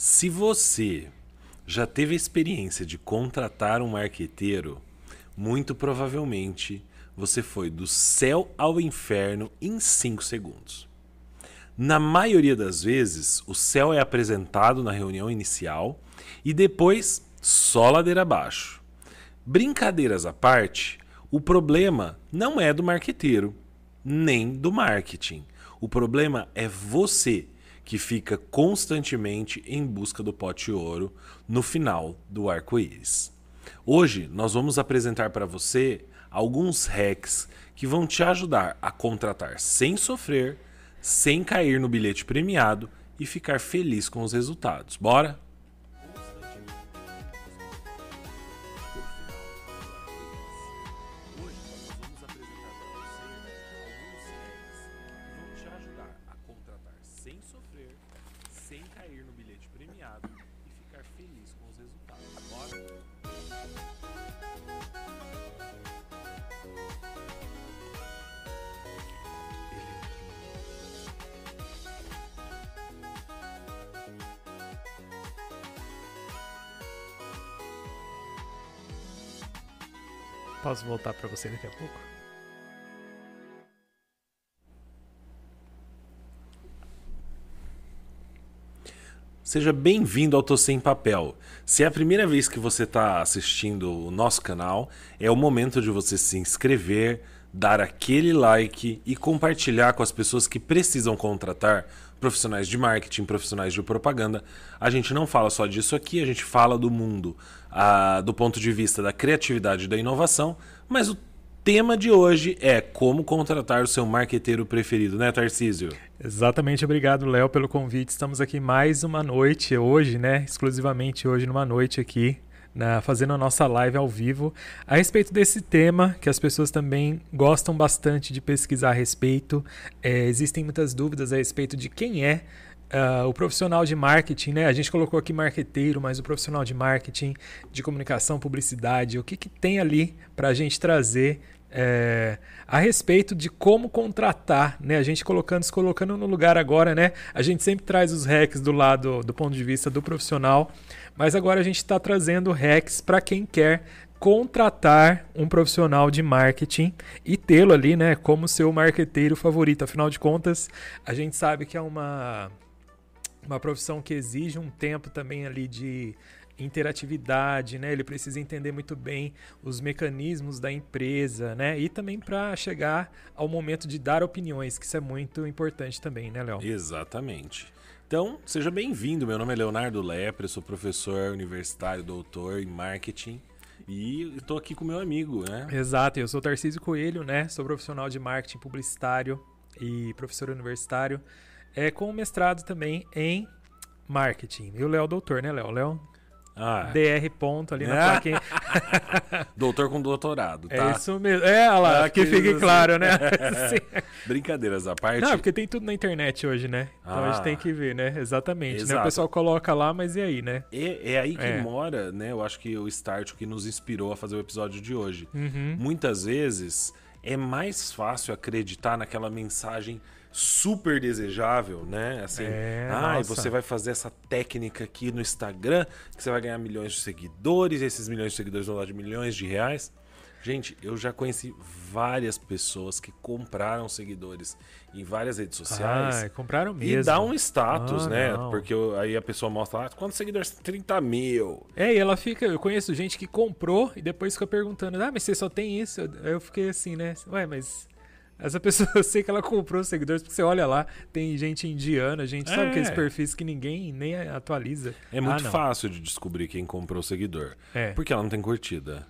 Se você já teve a experiência de contratar um marqueteiro, muito provavelmente você foi do céu ao inferno em 5 segundos. Na maioria das vezes, o céu é apresentado na reunião inicial e depois só ladeira abaixo. Brincadeiras à parte, o problema não é do marqueteiro, nem do marketing. O problema é você que fica constantemente em busca do pote ouro no final do arco-íris. Hoje nós vamos apresentar para você alguns hacks que vão te ajudar a contratar sem sofrer, sem cair no bilhete premiado e ficar feliz com os resultados. Bora? Posso voltar para você daqui a pouco? Seja bem-vindo ao Tô Sem Papel. Se é a primeira vez que você está assistindo o nosso canal, é o momento de você se inscrever, dar aquele like e compartilhar com as pessoas que precisam contratar profissionais de marketing, profissionais de propaganda. A gente não fala só disso aqui, a gente fala do mundo ah, do ponto de vista da criatividade e da inovação, mas o tema de hoje é como contratar o seu marqueteiro preferido, né, Tarcísio? Exatamente, obrigado, Léo, pelo convite. Estamos aqui mais uma noite hoje, né? Exclusivamente hoje, numa noite aqui na, fazendo a nossa live ao vivo a respeito desse tema que as pessoas também gostam bastante de pesquisar a respeito. É, existem muitas dúvidas a respeito de quem é Uh, o profissional de marketing, né? A gente colocou aqui marqueteiro, mas o profissional de marketing, de comunicação, publicidade, o que, que tem ali para a gente trazer é, a respeito de como contratar, né? A gente colocando, se colocando no lugar agora, né? A gente sempre traz os hacks do lado, do ponto de vista do profissional, mas agora a gente está trazendo hacks para quem quer contratar um profissional de marketing e tê-lo ali, né, como seu marqueteiro favorito. Afinal de contas, a gente sabe que é uma uma profissão que exige um tempo também ali de interatividade, né? Ele precisa entender muito bem os mecanismos da empresa, né? E também para chegar ao momento de dar opiniões, que isso é muito importante também, né, Léo? Exatamente. Então, seja bem-vindo. Meu nome é Leonardo Lepre, sou professor universitário, doutor em marketing. E estou aqui com meu amigo, né? Exato, eu sou Tarcísio Coelho, né? Sou profissional de marketing publicitário e professor universitário, é, com mestrado também em marketing. E o Léo, doutor, né, Léo? Léo ah. DR ponto ali na é. plaquinha. Doutor com doutorado, tá? É isso mesmo. É, olha lá, ah, que, que fique assim. claro, né? Brincadeiras à parte. Não, porque tem tudo na internet hoje, né? Então ah. a gente tem que ver, né? Exatamente. Né? O pessoal coloca lá, mas e aí, né? É, é aí que é. mora, né? Eu acho que o start que nos inspirou a fazer o episódio de hoje. Uhum. Muitas vezes é mais fácil acreditar naquela mensagem super desejável, né? Assim, é, ah, você vai fazer essa técnica aqui no Instagram, que você vai ganhar milhões de seguidores, esses milhões de seguidores vão dar de milhões de reais. Gente, eu já conheci várias pessoas que compraram seguidores em várias redes sociais. Ah, compraram mesmo. E dá um status, ah, né? Não. Porque aí a pessoa mostra lá, ah, quantos seguidores? 30 mil. É, e ela fica. Eu conheço gente que comprou e depois fica perguntando, ah, mas você só tem isso? Aí eu fiquei assim, né? Ué, mas essa pessoa, eu sei que ela comprou seguidores, porque você olha lá, tem gente indiana, gente, é. sabe aqueles perfis que ninguém nem atualiza. É muito ah, fácil de descobrir quem comprou o seguidor. É. Porque ela não tem curtida.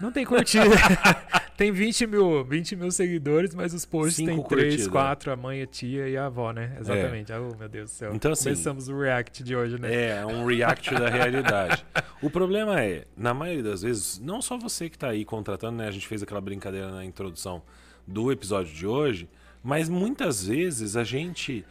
Não tem curtida. tem 20 mil, 20 mil seguidores, mas os posts Cinco tem 3, 4, a mãe, a tia e a avó, né? Exatamente. É. Oh, meu Deus do céu. Então, assim, Começamos o react de hoje, né? É, um react da realidade. O problema é, na maioria das vezes, não só você que está aí contratando, né? A gente fez aquela brincadeira na introdução do episódio de hoje, mas muitas vezes a gente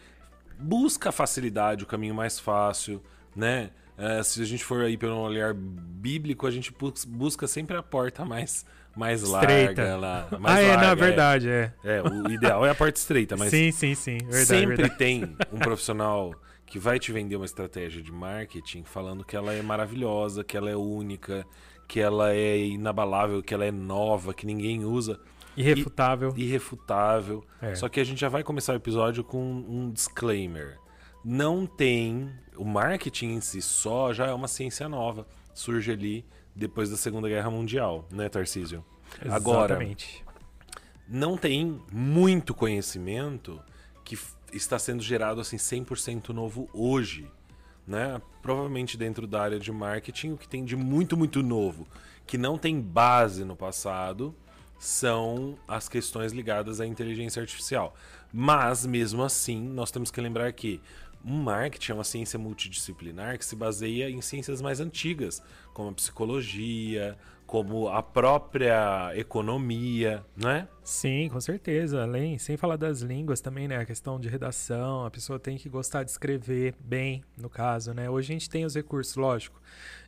busca a facilidade, o caminho mais fácil, né? É, se a gente for aí pelo olhar bíblico, a gente busca sempre a porta mais mais estreita. larga lá. Mais ah, é, larga, na verdade, é. é. é. o ideal é a porta estreita, mas sim, sim, sim, verdade, sempre verdade. tem um profissional que vai te vender uma estratégia de marketing falando que ela é maravilhosa, que ela é única, que ela é inabalável, que ela é nova, que ninguém usa. Irrefutável. Irrefutável. É. Só que a gente já vai começar o episódio com um disclaimer. Não tem. O marketing em si só já é uma ciência nova. Surge ali depois da Segunda Guerra Mundial, né, Tarcísio? Exatamente. Agora, não tem muito conhecimento que está sendo gerado assim 100% novo hoje. Né? Provavelmente dentro da área de marketing, o que tem de muito, muito novo, que não tem base no passado, são as questões ligadas à inteligência artificial. Mas, mesmo assim, nós temos que lembrar que um marketing é uma ciência multidisciplinar que se baseia em ciências mais antigas, como a psicologia, como a própria economia, não é? Sim, com certeza. Além, sem falar das línguas também, né? A questão de redação, a pessoa tem que gostar de escrever bem, no caso, né? Hoje a gente tem os recursos, lógico,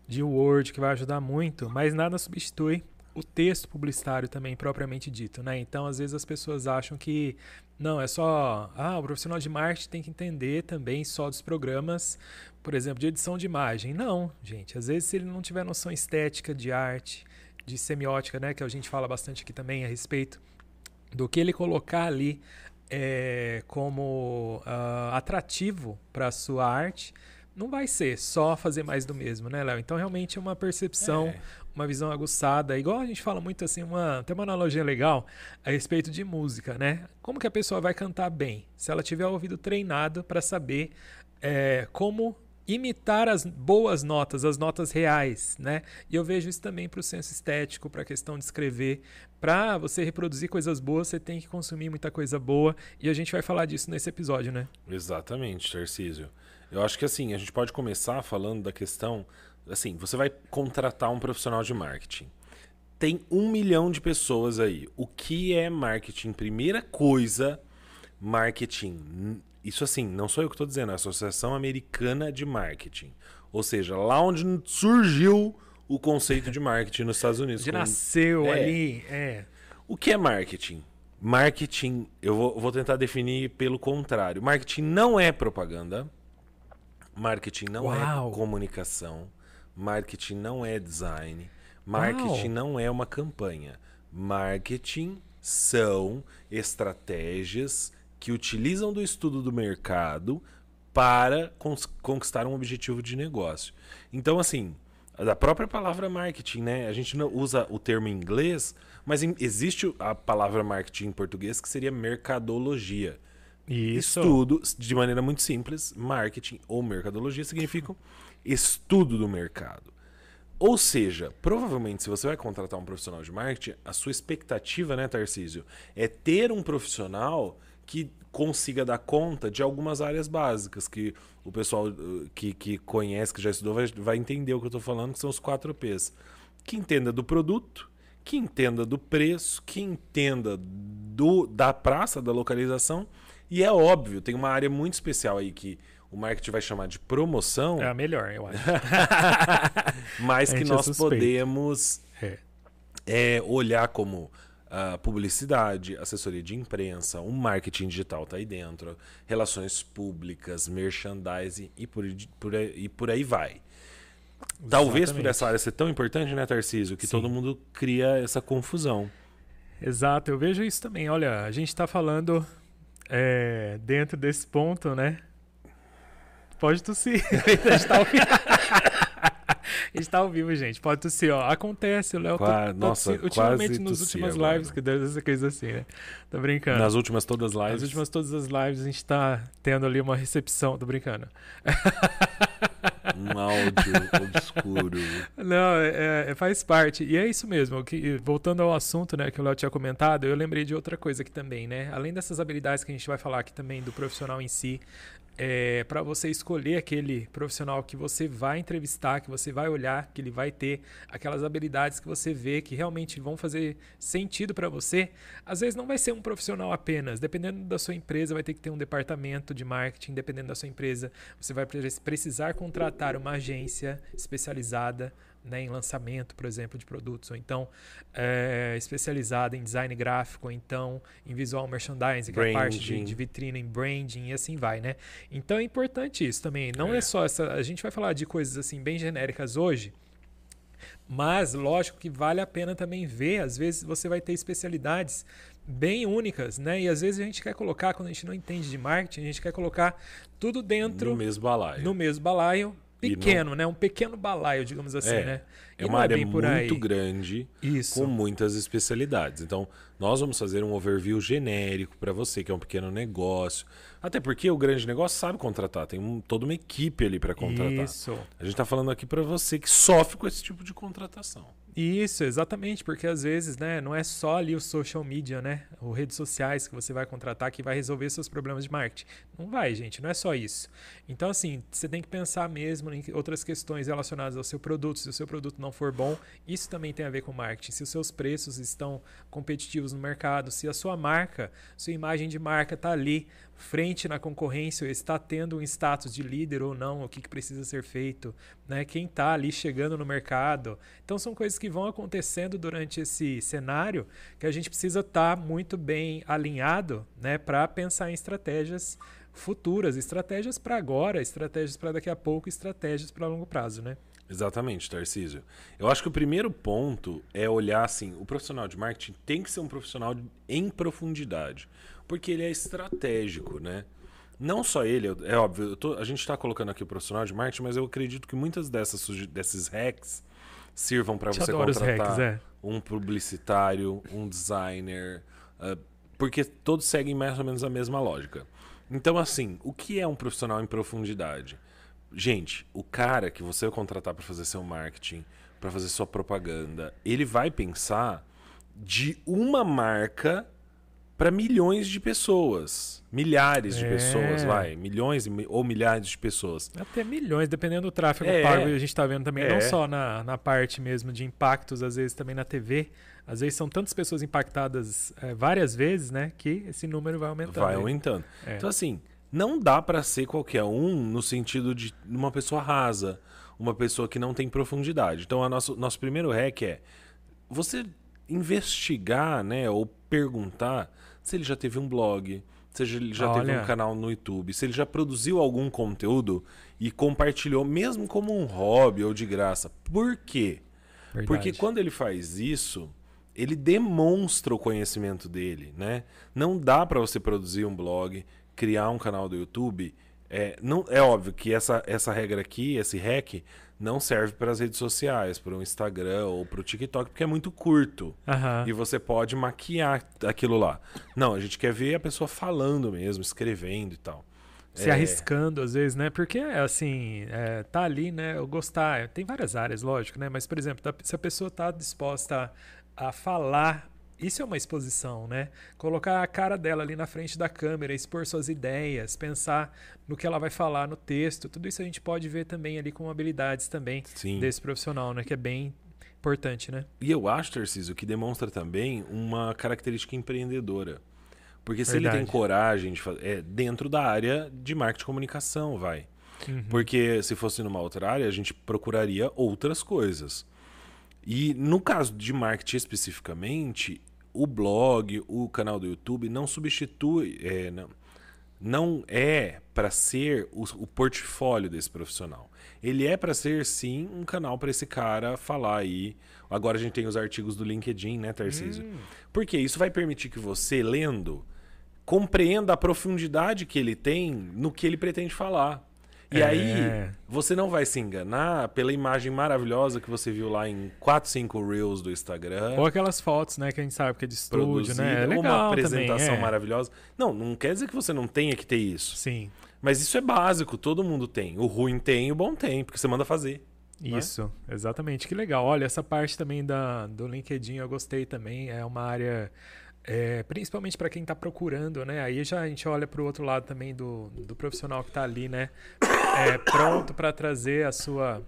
de Word que vai ajudar muito, mas nada substitui o texto publicitário também propriamente dito, né? Então, às vezes as pessoas acham que não, é só, ah, o profissional de marketing tem que entender também só dos programas, por exemplo, de edição de imagem. Não, gente, às vezes se ele não tiver noção estética de arte, de semiótica, né, que a gente fala bastante aqui também a respeito do que ele colocar ali é, como uh, atrativo para a sua arte, não vai ser só fazer mais do mesmo, né, Léo? Então, realmente é uma percepção, é. uma visão aguçada. Igual a gente fala muito assim, uma, tem uma analogia legal a respeito de música, né? Como que a pessoa vai cantar bem? Se ela tiver ouvido treinado para saber é, como imitar as boas notas, as notas reais, né? E eu vejo isso também para o senso estético, para a questão de escrever. Para você reproduzir coisas boas, você tem que consumir muita coisa boa. E a gente vai falar disso nesse episódio, né? Exatamente, Tarcísio. Eu acho que assim, a gente pode começar falando da questão. Assim, você vai contratar um profissional de marketing. Tem um milhão de pessoas aí. O que é marketing? Primeira coisa, marketing isso assim, não sou eu que estou dizendo, é a Associação Americana de Marketing. Ou seja, lá onde surgiu o conceito de marketing nos Estados Unidos. Onde como... nasceu é. ali, é. O que é marketing? Marketing, eu vou, vou tentar definir pelo contrário. Marketing não é propaganda. Marketing não é Uau. é comunicação. Marketing não é design. Marketing Uau. não é uma campanha. Marketing são estratégias que utilizam do estudo do mercado para conquistar um objetivo de negócio. Então, assim, a própria palavra marketing, né? A gente não usa o termo em inglês, mas existe a palavra marketing em português que seria mercadologia. Isso. Estudo, de maneira muito simples, marketing ou mercadologia significam estudo do mercado. Ou seja, provavelmente se você vai contratar um profissional de marketing, a sua expectativa, né, Tarcísio, é ter um profissional que consiga dar conta de algumas áreas básicas que o pessoal uh, que, que conhece, que já estudou, vai, vai entender o que eu estou falando, que são os quatro P's. Que entenda do produto, que entenda do preço, que entenda do, da praça, da localização. E é óbvio, tem uma área muito especial aí que o marketing vai chamar de promoção. É a melhor, eu acho. Mas que nós é podemos é. É, olhar como Uh, publicidade, assessoria de imprensa, um marketing digital está aí dentro, relações públicas, merchandising e por, por, e por aí vai. Talvez Exatamente. por essa área ser tão importante, né, Tarcísio, que Sim. todo mundo cria essa confusão. Exato, eu vejo isso também. Olha, a gente está falando é, dentro desse ponto, né? Pode tossir. a gente tá a gente tá ao vivo, gente. Pode tossir, ó. Acontece, o Léo tá Nossa, Ultimamente, nas últimas agora. lives, que deve ser coisa assim, né? Tô brincando. Nas últimas todas as lives? Nas últimas todas as lives, a gente tá tendo ali uma recepção. Tô brincando. um áudio obscuro. Não, é, é, faz parte. E é isso mesmo. Que, voltando ao assunto né, que o Léo tinha comentado, eu lembrei de outra coisa aqui também, né? Além dessas habilidades que a gente vai falar aqui também do profissional em si, é, para você escolher aquele profissional que você vai entrevistar, que você vai olhar, que ele vai ter aquelas habilidades que você vê que realmente vão fazer sentido para você. Às vezes não vai ser um profissional apenas, dependendo da sua empresa, vai ter que ter um departamento de marketing, dependendo da sua empresa, você vai precisar contratar uma agência especializada né, em lançamento, por exemplo, de produtos, ou então é, especializada em design gráfico, ou então em visual merchandising, que é a parte de, de, vitrine, em branding e assim vai, né? Então é importante isso também. Não é. é só essa. A gente vai falar de coisas assim bem genéricas hoje. Mas, lógico que vale a pena também ver, às vezes você vai ter especialidades bem únicas, né? E às vezes a gente quer colocar, quando a gente não entende de marketing, a gente quer colocar tudo dentro. No mesmo balaio. No mesmo balaio pequeno, não... né? Um pequeno balaio, digamos assim, é, né? E é uma é área muito aí. grande, Isso. com muitas especialidades. Então, nós vamos fazer um overview genérico para você que é um pequeno negócio. Até porque o grande negócio sabe contratar, tem um, toda uma equipe ali para contratar. Isso. A gente está falando aqui para você que sofre com esse tipo de contratação. Isso, exatamente, porque às vezes, né, não é só ali o social media, né, ou redes sociais que você vai contratar que vai resolver seus problemas de marketing. Não vai, gente, não é só isso. Então, assim, você tem que pensar mesmo em outras questões relacionadas ao seu produto. Se o seu produto não for bom, isso também tem a ver com marketing. Se os seus preços estão competitivos no mercado, se a sua marca, sua imagem de marca está ali frente na concorrência, está tendo um status de líder ou não, o que, que precisa ser feito, né? Quem está ali chegando no mercado. Então são coisas que vão acontecendo durante esse cenário que a gente precisa estar tá muito bem alinhado, né, para pensar em estratégias futuras, estratégias para agora, estratégias para daqui a pouco, estratégias para longo prazo, né? Exatamente, Tarcísio. Eu acho que o primeiro ponto é olhar assim, o profissional de marketing tem que ser um profissional em profundidade, porque ele é estratégico, né? Não só ele, é óbvio, tô, a gente está colocando aqui o profissional de marketing, mas eu acredito que muitas dessas desses hacks sirvam para você contratar hacks, é. um publicitário, um designer, uh, porque todos seguem mais ou menos a mesma lógica. Então, assim, o que é um profissional em profundidade? Gente, o cara que você vai contratar para fazer seu marketing, para fazer sua propaganda, ele vai pensar de uma marca para milhões de pessoas. Milhares de é. pessoas, vai. Milhões ou milhares de pessoas. Até milhões, dependendo do tráfego é. pago. E a gente está vendo também, é. não só na, na parte mesmo de impactos, às vezes também na TV. Às vezes são tantas pessoas impactadas é, várias vezes, né? Que esse número vai aumentando. Vai aumentando. É. Então, assim, não dá para ser qualquer um no sentido de uma pessoa rasa, uma pessoa que não tem profundidade. Então, a nosso, nosso primeiro hack é você investigar, né, ou perguntar se ele já teve um blog, se ele já Olha. teve um canal no YouTube, se ele já produziu algum conteúdo e compartilhou, mesmo como um hobby ou de graça. Por quê? Verdade. Porque quando ele faz isso, ele demonstra o conhecimento dele, né? Não dá para você produzir um blog, criar um canal do YouTube, é, não, é óbvio que essa, essa regra aqui, esse hack, não serve para as redes sociais, para o Instagram ou para o TikTok, porque é muito curto. Uhum. E você pode maquiar aquilo lá. Não, a gente quer ver a pessoa falando mesmo, escrevendo e tal. Se é... arriscando, às vezes, né? Porque, assim, é, tá ali, né? Eu gostar. Tem várias áreas, lógico, né? Mas, por exemplo, se a pessoa está disposta a, falar isso é uma exposição, né? Colocar a cara dela ali na frente da câmera, expor suas ideias, pensar no que ela vai falar no texto, tudo isso a gente pode ver também ali com habilidades também Sim. desse profissional, né? Que é bem importante, né? E eu acho, Tarcísio, que demonstra também uma característica empreendedora. Porque se Verdade. ele tem coragem de fazer. É dentro da área de marketing e comunicação, vai. Uhum. Porque se fosse numa outra área, a gente procuraria outras coisas. E no caso de marketing especificamente, o blog, o canal do YouTube não substitui, é, não, não é para ser o, o, portfólio desse profissional. Ele é para ser sim um canal para esse cara falar aí. Agora a gente tem os artigos do LinkedIn, né, Tarcísio? Hum. Porque isso vai permitir que você, lendo, compreenda a profundidade que ele tem no que ele pretende falar. E é. aí, você não vai se enganar pela imagem maravilhosa que você viu lá em 4, 5 Reels do Instagram. Ou aquelas fotos, né, que a gente sabe que é de estúdio, né? É legal uma apresentação também, é. maravilhosa. Não, não quer dizer que você não tenha que ter isso. Sim. Mas isso é básico, todo mundo tem. O ruim tem, o bom tem, porque você manda fazer. Né? Isso, exatamente. Que legal. Olha, essa parte também da, do LinkedIn eu gostei também. É uma área é, principalmente para quem está procurando, né? Aí já a gente olha para o outro lado também do, do profissional que está ali, né? É, pronto para trazer a sua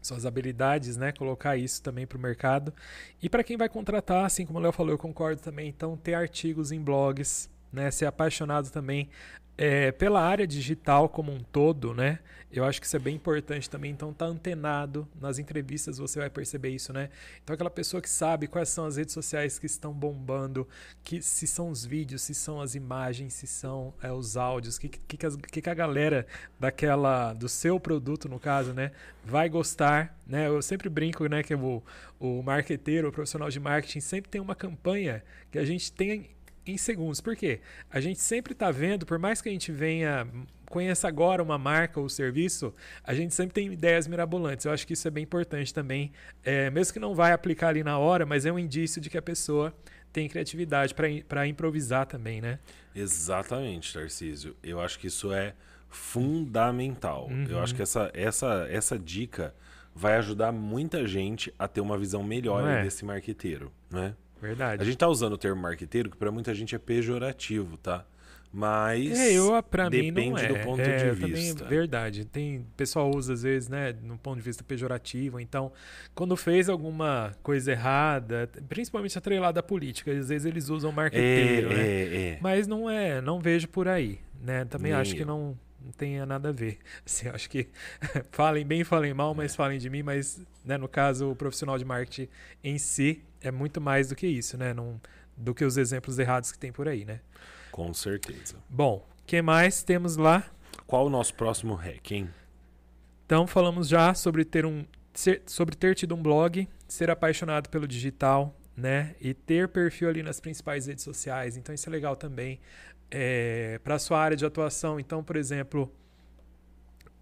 suas habilidades, né? Colocar isso também para o mercado. E para quem vai contratar, assim como o Léo falou, eu concordo também. Então, ter artigos em blogs, né? Ser apaixonado também é, pela área digital como um todo, né? Eu acho que isso é bem importante também. Então, tá antenado nas entrevistas, você vai perceber isso, né? Então, aquela pessoa que sabe quais são as redes sociais que estão bombando, que se são os vídeos, se são as imagens, se são é, os áudios, que, que, que, que a galera daquela do seu produto, no caso, né, vai gostar, né? Eu sempre brinco, né, que o, o marqueteiro, o profissional de marketing sempre tem uma campanha que a gente tem em segundos. Por quê? A gente sempre está vendo, por mais que a gente venha, conheça agora uma marca ou serviço, a gente sempre tem ideias mirabolantes. Eu acho que isso é bem importante também. É, mesmo que não vai aplicar ali na hora, mas é um indício de que a pessoa tem criatividade para improvisar também, né? Exatamente, Tarcísio. Eu acho que isso é fundamental. Uhum. Eu acho que essa, essa, essa dica vai ajudar muita gente a ter uma visão melhor é? desse marqueteiro, né? Verdade. A gente tá usando o termo marqueteiro, que para muita gente é pejorativo, tá? Mas é, eu, pra depende mim não é. do ponto é, de vista. verdade. Tem pessoal usa às vezes, né, no ponto de vista pejorativo. Então, quando fez alguma coisa errada, principalmente atrelada à política, às vezes eles usam marqueteiro, é, né? É, é. Mas não é, não vejo por aí, né? Também Nem acho que não não tenha nada a ver. Assim, acho que falem bem, falem mal, mas é. falem de mim, mas né, no caso o profissional de marketing em si é muito mais do que isso, né? Não, do que os exemplos errados que tem por aí, né? Com certeza. Bom, o que mais temos lá? Qual o nosso próximo hack, hein? Então falamos já sobre ter um ser, sobre ter tido um blog, ser apaixonado pelo digital, né? E ter perfil ali nas principais redes sociais. Então isso é legal também é, para sua área de atuação. Então, por exemplo,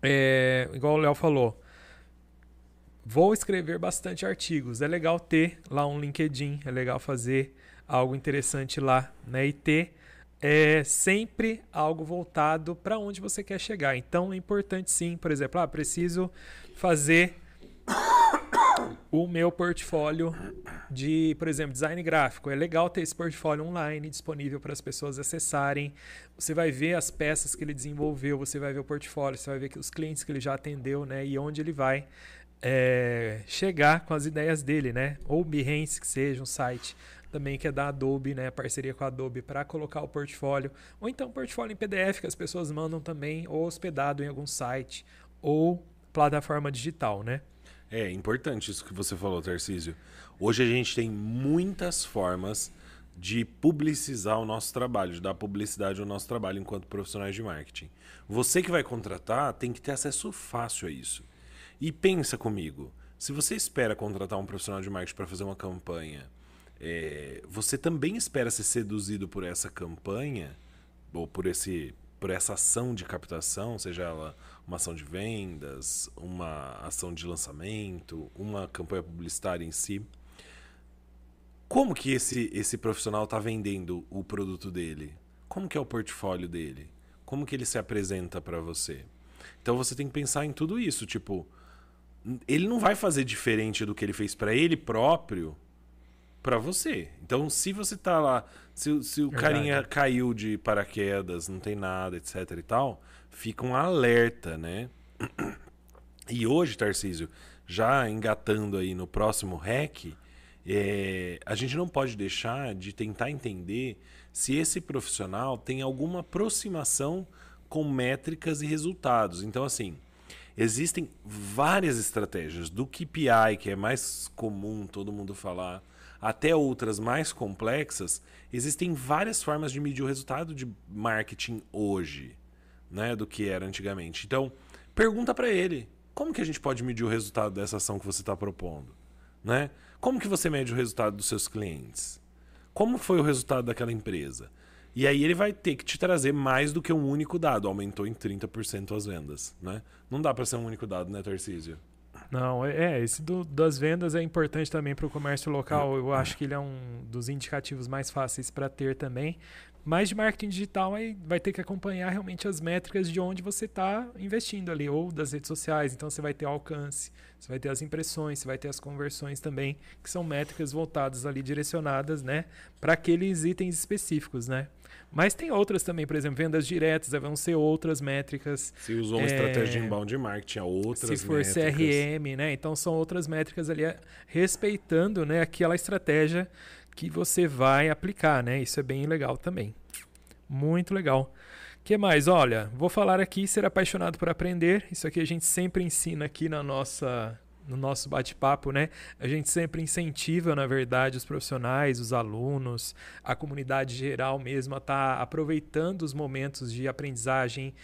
é, igual o Léo falou, vou escrever bastante artigos. É legal ter lá um LinkedIn, é legal fazer algo interessante lá, né? E ter é sempre algo voltado para onde você quer chegar. Então é importante sim, por exemplo, ah, preciso fazer o meu portfólio de, por exemplo, design gráfico. É legal ter esse portfólio online disponível para as pessoas acessarem. Você vai ver as peças que ele desenvolveu, você vai ver o portfólio, você vai ver os clientes que ele já atendeu, né? E onde ele vai é, chegar com as ideias dele, né? Ou Behance, que seja um site também que é da Adobe, né? Parceria com a Adobe para colocar o portfólio. Ou então portfólio em PDF que as pessoas mandam também, ou hospedado em algum site, ou plataforma digital, né? É importante isso que você falou, Tarcísio. Hoje a gente tem muitas formas de publicizar o nosso trabalho, de dar publicidade ao nosso trabalho enquanto profissionais de marketing. Você que vai contratar tem que ter acesso fácil a isso. E pensa comigo, se você espera contratar um profissional de marketing para fazer uma campanha, é, você também espera ser seduzido por essa campanha ou por esse por essa ação de captação, seja ela uma ação de vendas, uma ação de lançamento, uma campanha publicitária em si. Como que esse, esse profissional está vendendo o produto dele? Como que é o portfólio dele? Como que ele se apresenta para você? Então você tem que pensar em tudo isso, tipo, ele não vai fazer diferente do que ele fez para ele próprio para você. Então, se você tá lá, se, se o Verdade. carinha caiu de paraquedas, não tem nada, etc e tal, fica um alerta, né? E hoje, Tarcísio, já engatando aí no próximo REC, é, a gente não pode deixar de tentar entender se esse profissional tem alguma aproximação com métricas e resultados. Então, assim, existem várias estratégias do KPI, que é mais comum todo mundo falar, até outras mais complexas, existem várias formas de medir o resultado de marketing hoje, né, do que era antigamente. Então, pergunta para ele, como que a gente pode medir o resultado dessa ação que você está propondo, né? Como que você mede o resultado dos seus clientes? Como foi o resultado daquela empresa? E aí ele vai ter que te trazer mais do que um único dado. Aumentou em 30% as vendas, né? Não dá para ser um único dado, né, Tarcísio? Não, é, é, esse do, das vendas é importante também para o comércio local. Eu acho que ele é um dos indicativos mais fáceis para ter também. Mas de marketing digital aí vai ter que acompanhar realmente as métricas de onde você está investindo ali, ou das redes sociais. Então você vai ter alcance, você vai ter as impressões, você vai ter as conversões também, que são métricas voltadas ali, direcionadas, né, para aqueles itens específicos, né? Mas tem outras também, por exemplo, vendas diretas, vão ser outras métricas. Se usou uma é, estratégia de inbound marketing, há outras Se for métricas. CRM, né? Então são outras métricas ali, respeitando né, aquela estratégia que você vai aplicar, né? Isso é bem legal também. Muito legal. que mais? Olha, vou falar aqui ser apaixonado por aprender. Isso aqui a gente sempre ensina aqui na nossa no nosso bate-papo, né? A gente sempre incentiva, na verdade, os profissionais, os alunos, a comunidade geral mesmo a estar tá aproveitando os momentos de aprendizagem,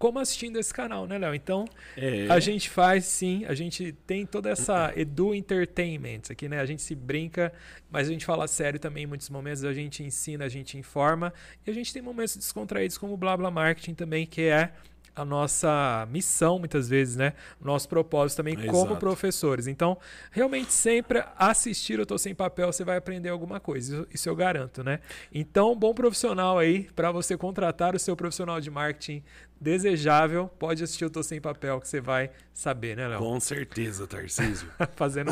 como assistindo esse canal, né, Léo? Então, é. a gente faz sim, a gente tem toda essa Edu Entertainment aqui, né? A gente se brinca, mas a gente fala sério também em muitos momentos, a gente ensina, a gente informa, e a gente tem momentos descontraídos como o Blá Blá Marketing também, que é a nossa missão, muitas vezes, né? O nosso propósito também como professores. Então, realmente, sempre assistir Eu Tô Sem Papel, você vai aprender alguma coisa. Isso eu garanto, né? Então, bom profissional aí para você contratar o seu profissional de marketing desejável, pode assistir Eu Tô Sem Papel, que você vai saber, né, Léo? Com certeza, Tarcísio. Fazendo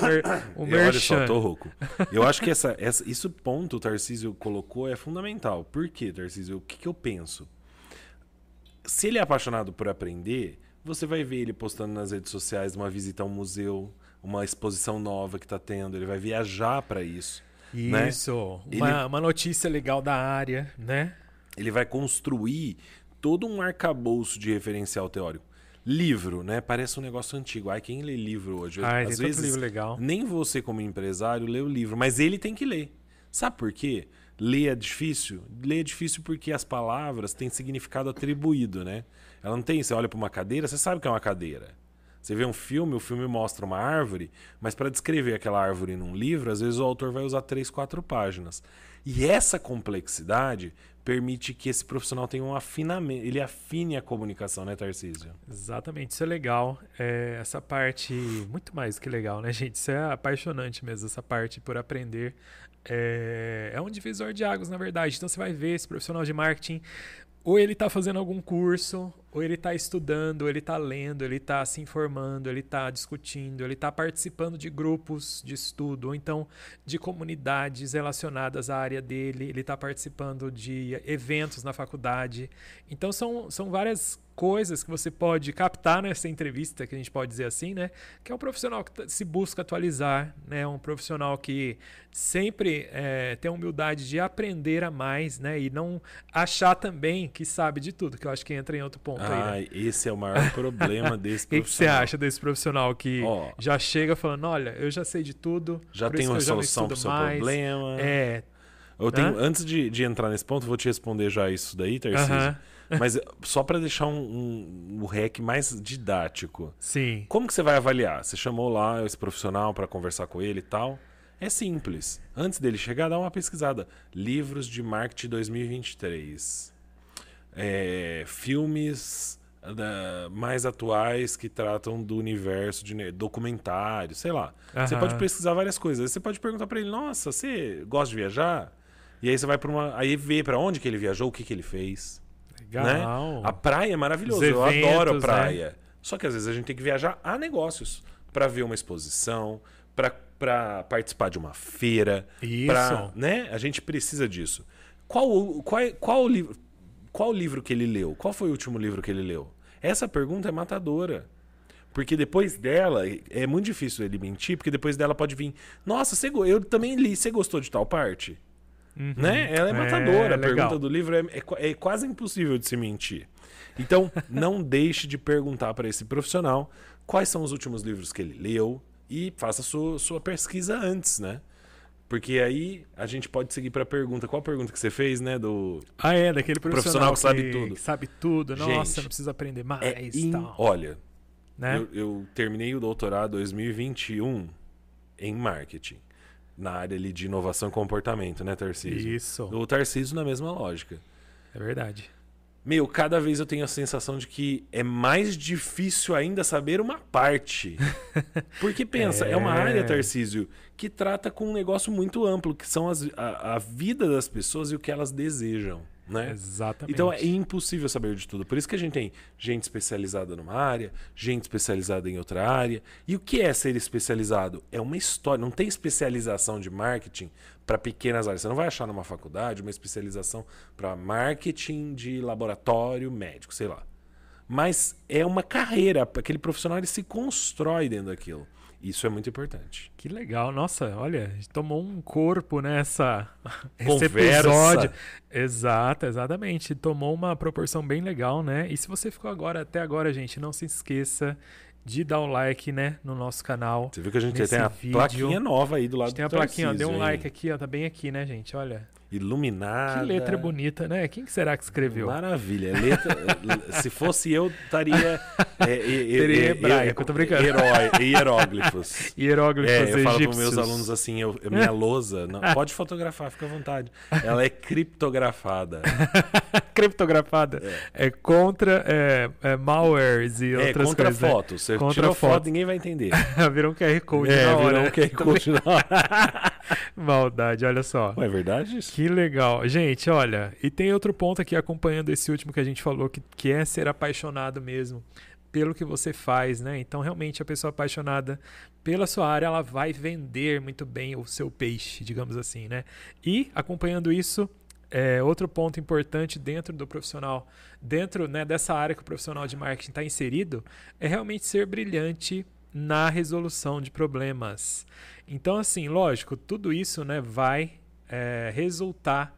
um merchan. Olha só, tô rouco. Eu acho que essa, essa, isso ponto o Tarcísio colocou é fundamental. Por quê, Tarcísio? O que, que eu penso? Se ele é apaixonado por aprender, você vai ver ele postando nas redes sociais uma visita a um museu, uma exposição nova que está tendo, ele vai viajar para isso. Isso, né? uma, ele, uma notícia legal da área, né? Ele vai construir todo um arcabouço de referencial teórico. Livro, né? Parece um negócio antigo. Ai, quem lê livro hoje? Ai, Às vezes, livro legal. nem você como empresário lê o livro, mas ele tem que ler. Sabe por quê? Ler é difícil? Ler é difícil porque as palavras têm significado atribuído, né? Ela não tem. Você olha para uma cadeira, você sabe que é uma cadeira. Você vê um filme, o filme mostra uma árvore, mas para descrever aquela árvore num livro, às vezes o autor vai usar três, quatro páginas. E essa complexidade permite que esse profissional tenha um afinamento, ele afine a comunicação, né, Tarcísio? Exatamente, isso é legal. É, essa parte, muito mais que legal, né, gente? Isso é apaixonante mesmo, essa parte por aprender. É, é um divisor de águas, na verdade. Então você vai ver esse profissional de marketing ou ele está fazendo algum curso, ou ele está estudando, ele está lendo, ele está se informando, ele está discutindo, ele está participando de grupos de estudo, ou então de comunidades relacionadas à área dele, ele está participando de eventos na faculdade. Então são, são várias coisas que você pode captar nessa entrevista, que a gente pode dizer assim, né? Que é um profissional que se busca atualizar, né? Um profissional que sempre é, tem a humildade de aprender a mais, né? E não achar também que sabe de tudo, que eu acho que entra em outro ponto ah, aí. Né? Esse é o maior problema desse profissional. O que, você acha desse profissional que oh, já chega falando, olha, eu já sei de tudo, já tenho uma solução para o seu mais. problema. É. Eu tenho, antes de, de entrar nesse ponto, vou te responder já isso daí, Tarcísio. Uh -huh. Mas só para deixar um, um, um REC mais didático. Sim. Como que você vai avaliar? Você chamou lá esse profissional para conversar com ele e tal. É simples. Antes dele chegar, dá uma pesquisada. Livros de marketing 2023. É, filmes da, mais atuais que tratam do universo de documentário, sei lá. Uhum. Você pode pesquisar várias coisas. Você pode perguntar para ele: "Nossa, você gosta de viajar?" E aí você vai para uma, aí vê para onde que ele viajou, o que que ele fez. Legal. Né? A praia é maravilhosa, eu adoro a né? praia. Né? Só que às vezes a gente tem que viajar a negócios para ver uma exposição, para participar de uma feira, Isso. né? A gente precisa disso. Qual qual qual livro qual livro que ele leu? Qual foi o último livro que ele leu? Essa pergunta é matadora. Porque depois dela, é muito difícil ele mentir, porque depois dela pode vir. Nossa, você, eu também li, você gostou de tal parte? Uhum. Né? Ela é matadora. É, a pergunta do livro é, é, é, quase impossível de se mentir. Então, não deixe de perguntar para esse profissional quais são os últimos livros que ele leu e faça sua, sua pesquisa antes, né? Porque aí a gente pode seguir para a pergunta. Qual a pergunta que você fez, né? Do ah, é, daquele profissional, profissional que, sabe tudo. Que sabe tudo. Nossa, gente, não precisa aprender mais. É in... Olha, né? eu, eu terminei o doutorado 2021 em marketing na área ali de inovação e comportamento, né, Tarcísio? Isso. O Tarcísio na mesma lógica. É verdade. Meu, cada vez eu tenho a sensação de que é mais difícil ainda saber uma parte. Porque pensa, é, é uma área, Tarcísio, que trata com um negócio muito amplo, que são as, a, a vida das pessoas e o que elas desejam. Né? Exatamente. Então é impossível saber de tudo. Por isso que a gente tem gente especializada numa área, gente especializada em outra área. E o que é ser especializado? É uma história. Não tem especialização de marketing para pequenas áreas. Você não vai achar numa faculdade uma especialização para marketing de laboratório médico, sei lá. Mas é uma carreira. Aquele profissional ele se constrói dentro daquilo. Isso é muito importante. Que legal, nossa, olha, a gente tomou um corpo nessa esse episódio. Exato, exatamente. Tomou uma proporção bem legal, né? E se você ficou agora até agora, gente, não se esqueça de dar o like, né, no nosso canal. Você viu que a gente tem a vídeo, plaquinha nova aí do A lado gente tem a do plaquinha, ó, dê um like aqui, ó, tá bem aqui, né, gente? Olha. Iluminada. Que letra bonita, né? Quem que será que escreveu? Maravilha. Letra, se fosse eu, estaria. É, é, é, Teria é, hebraico, é, tô brincando. Herói, hieróglifos. Hieróglifos É, eu falo para egípcios. meus alunos assim, eu, minha lousa, não, pode fotografar, fica à vontade. Ela é criptografada. Criptografada. É, contra é, é, malwares e É outras contra coisas. né? foto. Você Contra tirou foto, foto. ninguém vai entender. Virou um QR Code é, na hora. virou um né? QR Code na hora. Maldade, olha só. Ué, é verdade isso? Que legal. Gente, olha, e tem outro ponto aqui acompanhando esse último que a gente falou, que, que é ser apaixonado mesmo pelo que você faz, né? Então, realmente, a pessoa apaixonada pela sua área, ela vai vender muito bem o seu peixe, digamos assim, né? E, acompanhando isso, é, outro ponto importante dentro do profissional, dentro né, dessa área que o profissional de marketing está inserido, é realmente ser brilhante na resolução de problemas. Então, assim, lógico, tudo isso né, vai é, resultar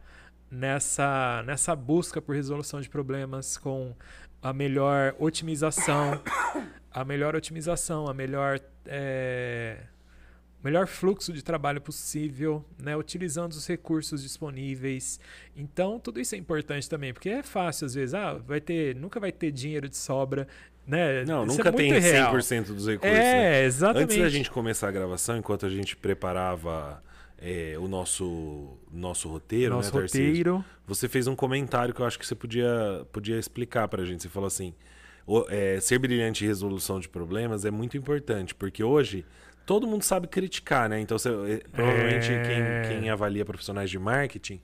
nessa, nessa busca por resolução de problemas com a melhor otimização, a melhor otimização, a melhor é, melhor fluxo de trabalho possível, né, utilizando os recursos disponíveis. Então, tudo isso é importante também, porque é fácil às vezes, ah, vai ter, nunca vai ter dinheiro de sobra, né? Não, Isso nunca é tem irreal. 100% dos recursos. É, né? exatamente. Antes da gente começar a gravação, enquanto a gente preparava é, o nosso, nosso roteiro, nosso né, roteiro. Você fez um comentário que eu acho que você podia, podia explicar pra gente. Você falou assim: o- é, ser brilhante em resolução de problemas é muito importante, porque hoje todo mundo sabe criticar, né? Então, você, é, provavelmente É. quem, quem avalia profissionais de marketing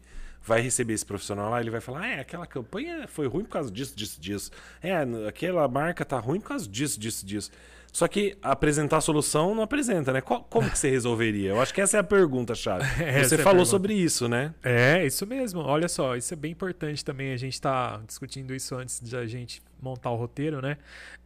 vai receber esse profissional lá, ele vai falar: ah, é, aquela campanha foi ruim por causa disso, disso, disso. É, aquela marca tá ruim por causa disso, disso, disso. Só que apresentar a solução não apresenta, né? Como que você resolveria? Eu acho que essa é a pergunta, chave. Essa Você é falou sobre isso, né? É, isso mesmo. Olha só, isso é bem importante também. A gente está discutindo isso antes de a gente montar o roteiro, né?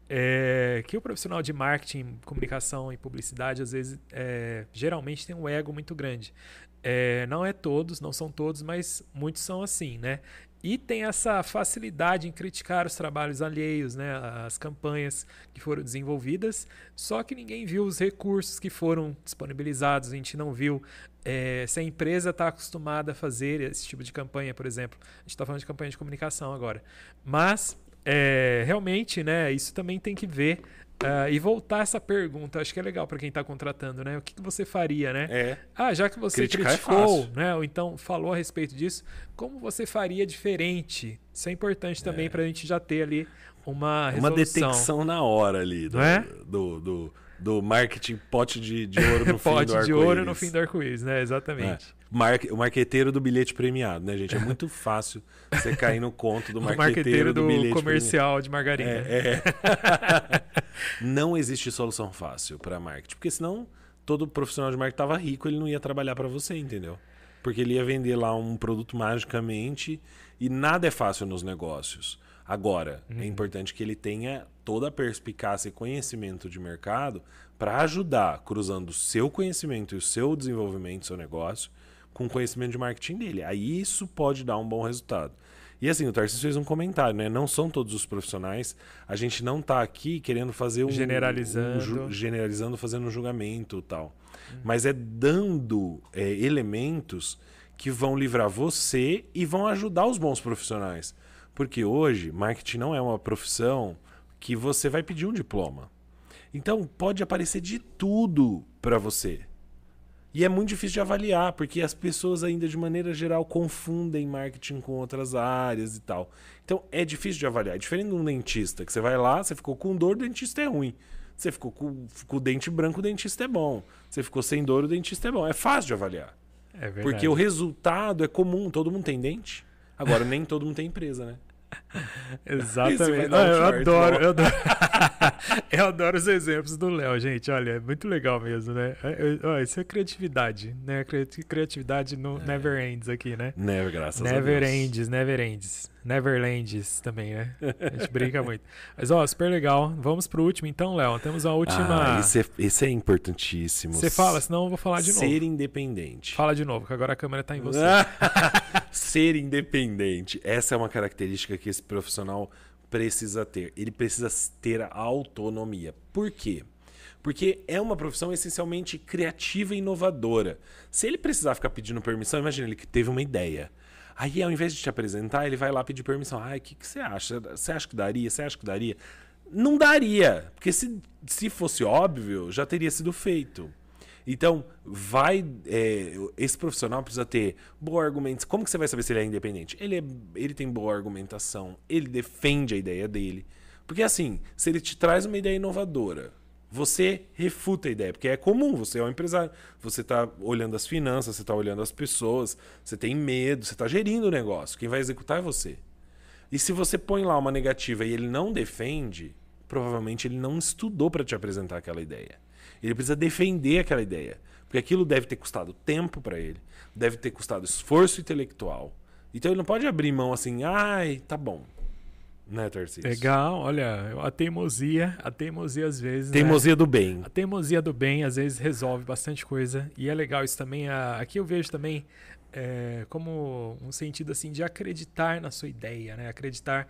É, que o profissional de marketing, comunicação e publicidade, às vezes, é, geralmente tem um ego muito grande. É, não é todos, não são todos, mas muitos são assim, né? E tem essa facilidade em criticar os trabalhos alheios, né? as campanhas que foram desenvolvidas, só que ninguém viu os recursos que foram disponibilizados, a gente não viu é, se a empresa está acostumada a fazer esse tipo de campanha, por exemplo. A gente está falando de campanha de comunicação agora. Mas, é, realmente, né, isso também tem que ver ah, e voltar essa pergunta. Acho que é legal para quem está contratando, né? O que, que você faria, né? É. Ah, já que você Criticar é criticou, fácil. né? Ou então falou a respeito disso, como você faria diferente? Isso é importante também para a gente já ter ali uma Uma resolução. detecção na hora ali do, é? do, do, do marketing pote de, de ouro no fim Pote do de ouro no arco-íris. fim do arco-íris, né? É. Exatamente. Mar- o marqueteiro do bilhete premiado, né, gente? É muito fácil você cair no conto do O marqueteiro, marqueteiro do, do, bilhete comercial de margarina. premiado. É, é. não existe solução fácil para marketing, porque senão todo profissional de marketing tava rico, ele não ia trabalhar para você, entendeu? Porque ele ia vender lá um produto magicamente e nada é fácil nos negócios. Agora, Uhum. é importante que ele tenha toda a perspicácia e conhecimento de mercado para ajudar, cruzando o seu conhecimento e o seu desenvolvimento do seu negócio com o conhecimento de marketing dele. Aí isso pode dar um bom resultado. E assim, o Tarcísio fez um comentário, né? Não são todos os profissionais. A gente não está aqui querendo fazer um. Generalizando. um generalizando, fazendo um julgamento e tal. Mas é dando é, elementos que vão livrar você e vão ajudar os bons profissionais. Porque hoje, marketing não é uma profissão que você vai pedir um diploma. Então, pode aparecer de tudo para você. E é muito difícil de avaliar, porque as pessoas ainda de maneira geral confundem marketing com outras áreas e tal. Então é difícil de avaliar. É diferente de um dentista, que você vai lá, você ficou com dor, o dentista é ruim. Você ficou com, com o dente branco, o dentista é bom. Você ficou sem dor, o dentista é bom. É fácil de avaliar. É verdade. Porque o resultado é comum, todo mundo tem dente. Agora, nem todo mundo tem empresa, né? Exatamente. dar um Ah, eu adoro, eu adoro. eu adoro os exemplos do Léo, gente. Olha, é muito legal mesmo, né? É, é, isso é criatividade, né? Criatividade no é. never ends aqui, né? Never, graças never a Deus. Ends, never ends. Neverlands também, né? A gente brinca muito. Mas, ó, super legal. Vamos pro último, então, Léo. Temos a última. Ah, esse, é, esse é importantíssimo. Você fala, senão eu vou falar de Ser novo. Ser independente. Fala de novo, que agora a câmera tá em você. Ser independente. Essa é uma característica que esse profissional precisa ter. Ele precisa ter autonomia. Por quê? Porque é uma profissão essencialmente criativa e inovadora. Se ele precisar ficar pedindo permissão, imagina ele que teve uma ideia. Aí, ao invés de te apresentar, ele vai lá pedir permissão. Ai, o que, que você acha? Você acha que daria? Você acha que daria? Não daria. Porque se, se fosse óbvio, já teria sido feito. Então, vai. É, esse profissional precisa ter boa argumentação. Como que você vai saber se ele é independente? Ele, é, ele tem boa argumentação, ele defende a ideia dele. Porque assim, se ele te traz uma ideia inovadora, você refuta a ideia, porque é comum, você é um empresário, você está olhando as finanças, você está olhando as pessoas, você tem medo, você está gerindo o negócio, quem vai executar é você. E se você põe lá uma negativa e ele não defende, provavelmente ele não estudou para te apresentar aquela ideia. Ele precisa defender aquela ideia, porque aquilo deve ter custado tempo para ele, deve ter custado esforço intelectual. Então ele não pode abrir mão assim, ai, tá bom, né, Tarcísio? Legal, olha, a teimosia, a teimosia às vezes. Né? Teimosia né? do bem. A teimosia do bem às vezes resolve bastante coisa. E é legal isso também. A, aqui eu vejo também é, como um sentido assim de acreditar na sua ideia, né? Acreditar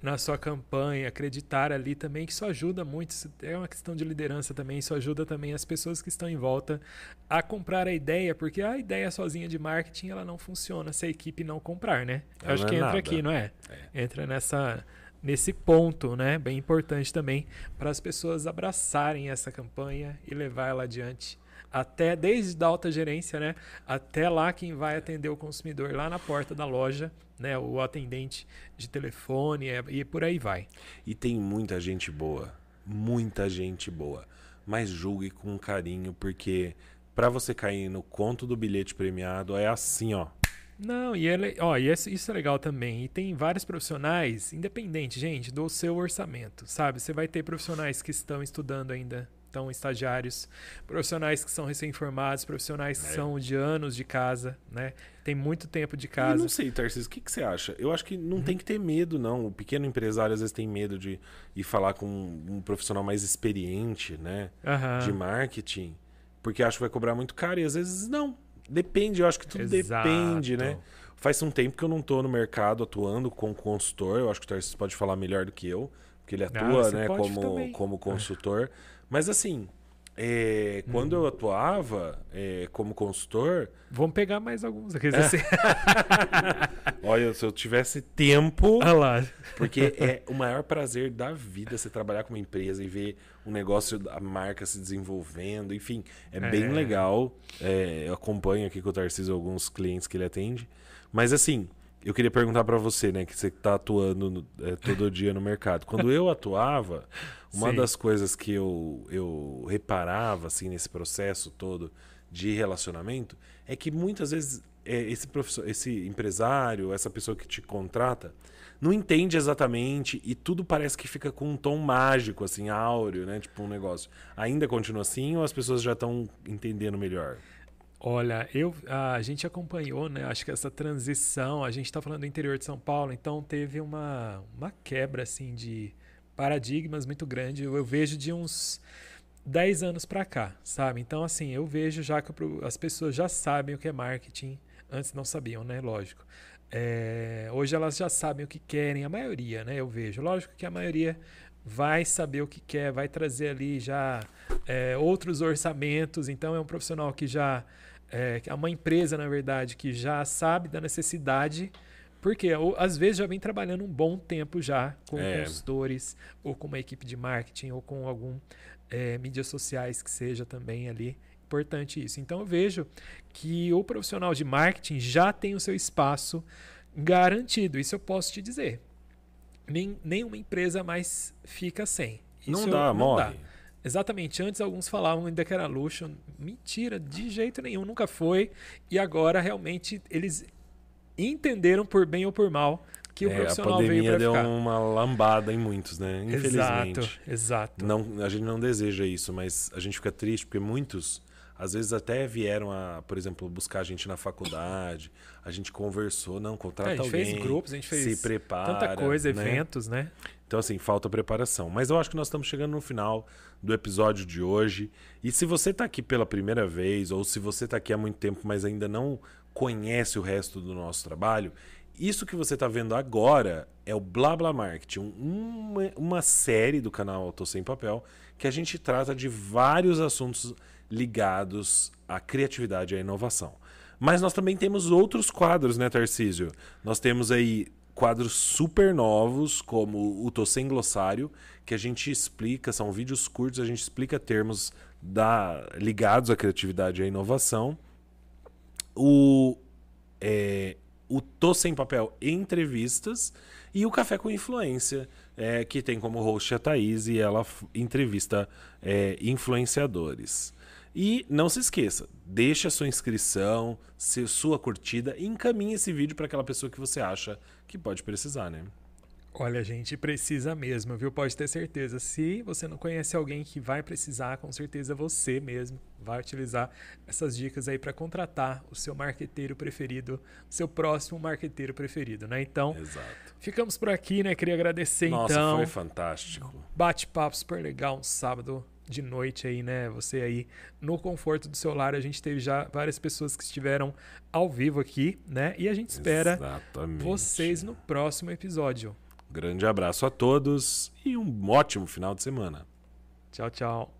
na sua campanha, acreditar ali também, que isso ajuda muito. Isso é uma questão de liderança também. Isso ajuda também as pessoas que estão em volta a comprar a ideia, porque a ideia sozinha de marketing ela não funciona se a equipe não comprar, né? Eu acho que é entra nada. aqui, não é? é? Entra nessa nesse ponto, né? Bem importante também para as pessoas abraçarem essa campanha e levar ela adiante até desde a alta gerência, né, até lá quem vai atender o consumidor lá na porta da loja, né, o atendente de telefone é, e por aí vai. E tem muita gente boa, muita gente boa, mas julgue com carinho porque para você cair no conto do bilhete premiado é assim, ó. Não, e, ele, ó, e isso é legal também. E tem vários profissionais, independente, gente, do seu orçamento, sabe? Você vai ter profissionais que estão estudando ainda então estagiários, profissionais que são recém-formados, profissionais que é. são de anos de casa, né? Tem muito tempo de casa. Eu não sei, Tarcísio, o que, que você acha? Eu acho que não uhum. tem que ter medo, não. O pequeno empresário às vezes tem medo de ir falar com um profissional mais experiente, né? Uhum. De marketing, porque acha que vai cobrar muito caro e às vezes não. Depende, eu acho que tudo Exato. depende, né? Faz um tempo que eu não estou no mercado atuando com consultor, eu acho que o Tarcísio pode falar melhor do que eu, porque ele ah, atua, ah, né, como, como consultor. Mas assim, é, quando hum. eu atuava é, como consultor. Vamos pegar mais alguns aqui. Assim. Olha, se eu tivesse tempo. Ah lá. Porque é o maior prazer da vida você trabalhar com uma empresa e ver o negócio, a marca se desenvolvendo. Enfim, é, é. bem legal. É, eu acompanho aqui com o Tarcísio alguns clientes que ele atende. Mas assim, eu queria perguntar para você, né, que você está atuando no, é, todo dia no mercado. Quando eu atuava, uma Sim. das coisas que eu, eu reparava assim nesse processo todo de relacionamento é que muitas vezes é, esse professor, esse empresário, essa pessoa que te contrata, não entende exatamente e tudo parece que fica com um tom mágico, assim, áureo, né? Tipo um negócio. Ainda continua assim ou as pessoas já estão entendendo melhor? Olha, eu, a gente acompanhou, né? Acho que essa transição, a gente está falando do interior de São Paulo, então teve uma, uma quebra assim de paradigmas muito grande. Eu, eu vejo de uns 10 anos para cá, sabe? Então, assim, eu vejo já que as pessoas já sabem o que é marketing. Antes não sabiam, né? Lógico. É, hoje elas já sabem o que querem, a maioria, né? Eu vejo. Lógico que a maioria vai saber o que quer, vai trazer ali já é, outros orçamentos. Então é um profissional que já é, é uma empresa, na verdade, que já sabe da necessidade. Porque às vezes já vem trabalhando um bom tempo já com é. consultores, ou com uma equipe de marketing, ou com algum é, mídias sociais que seja também ali. Importante isso. Então eu vejo que o profissional de marketing já tem o seu espaço garantido. Isso eu posso te dizer nem, nenhuma empresa mais fica sem. Isso não dá, não morre. Dá. Exatamente. Antes alguns falavam ainda que era luxo. Mentira, de jeito nenhum, nunca foi. E agora realmente eles entenderam por bem ou por mal que o É, a profissional veio pandemia deu ficar. uma lambada em muitos, né? Infelizmente. Exato, exato. Não, a gente não deseja isso, mas a gente fica triste porque muitos, às vezes até vieram a, por exemplo, buscar a gente na faculdade. A gente conversou, não, É, contrata a gente alguém. fez grupos, a gente fez se prepara, tanta coisa, né? eventos, né? Então, assim, falta preparação. Mas eu acho que nós estamos chegando no final do episódio de hoje. E se você está aqui pela primeira vez, ou se você está aqui há muito tempo, mas ainda não conhece o resto do nosso trabalho, isso que você está vendo agora é o Blá Blá Marketing, uma, uma série do canal Auto Sem Papel que a gente trata de vários assuntos ligados à criatividade e à inovação. Mas nós também temos outros quadros, né, Tarcísio? Nós temos aí quadros super novos, como o Tô Sem Glossário, que a gente explica, são vídeos curtos, a gente explica termos da, ligados à criatividade e à inovação. O, é, o Tô Sem Papel Entrevistas e o Café com Influência, é, que tem como host a Thaís e ela entrevista é, influenciadores. E não se esqueça, deixe a sua inscrição, sua curtida e encaminhe esse vídeo para aquela pessoa que você acha que pode precisar, né? Olha, gente, precisa mesmo, viu? Pode ter certeza. Se você não conhece alguém que vai precisar, com certeza você mesmo vai utilizar essas dicas aí para contratar o seu marqueteiro preferido, o seu próximo marqueteiro preferido, né? Então, Exato. ficamos por aqui, né? Queria agradecer Nossa, então. foi fantástico. Bate-papo super legal, um sábado de noite aí, né? Você aí no conforto do seu lar. A gente teve já várias pessoas que estiveram ao vivo aqui, né? E a gente espera Exatamente. vocês no próximo episódio. Grande abraço a todos e um ótimo final de semana. Tchau, tchau.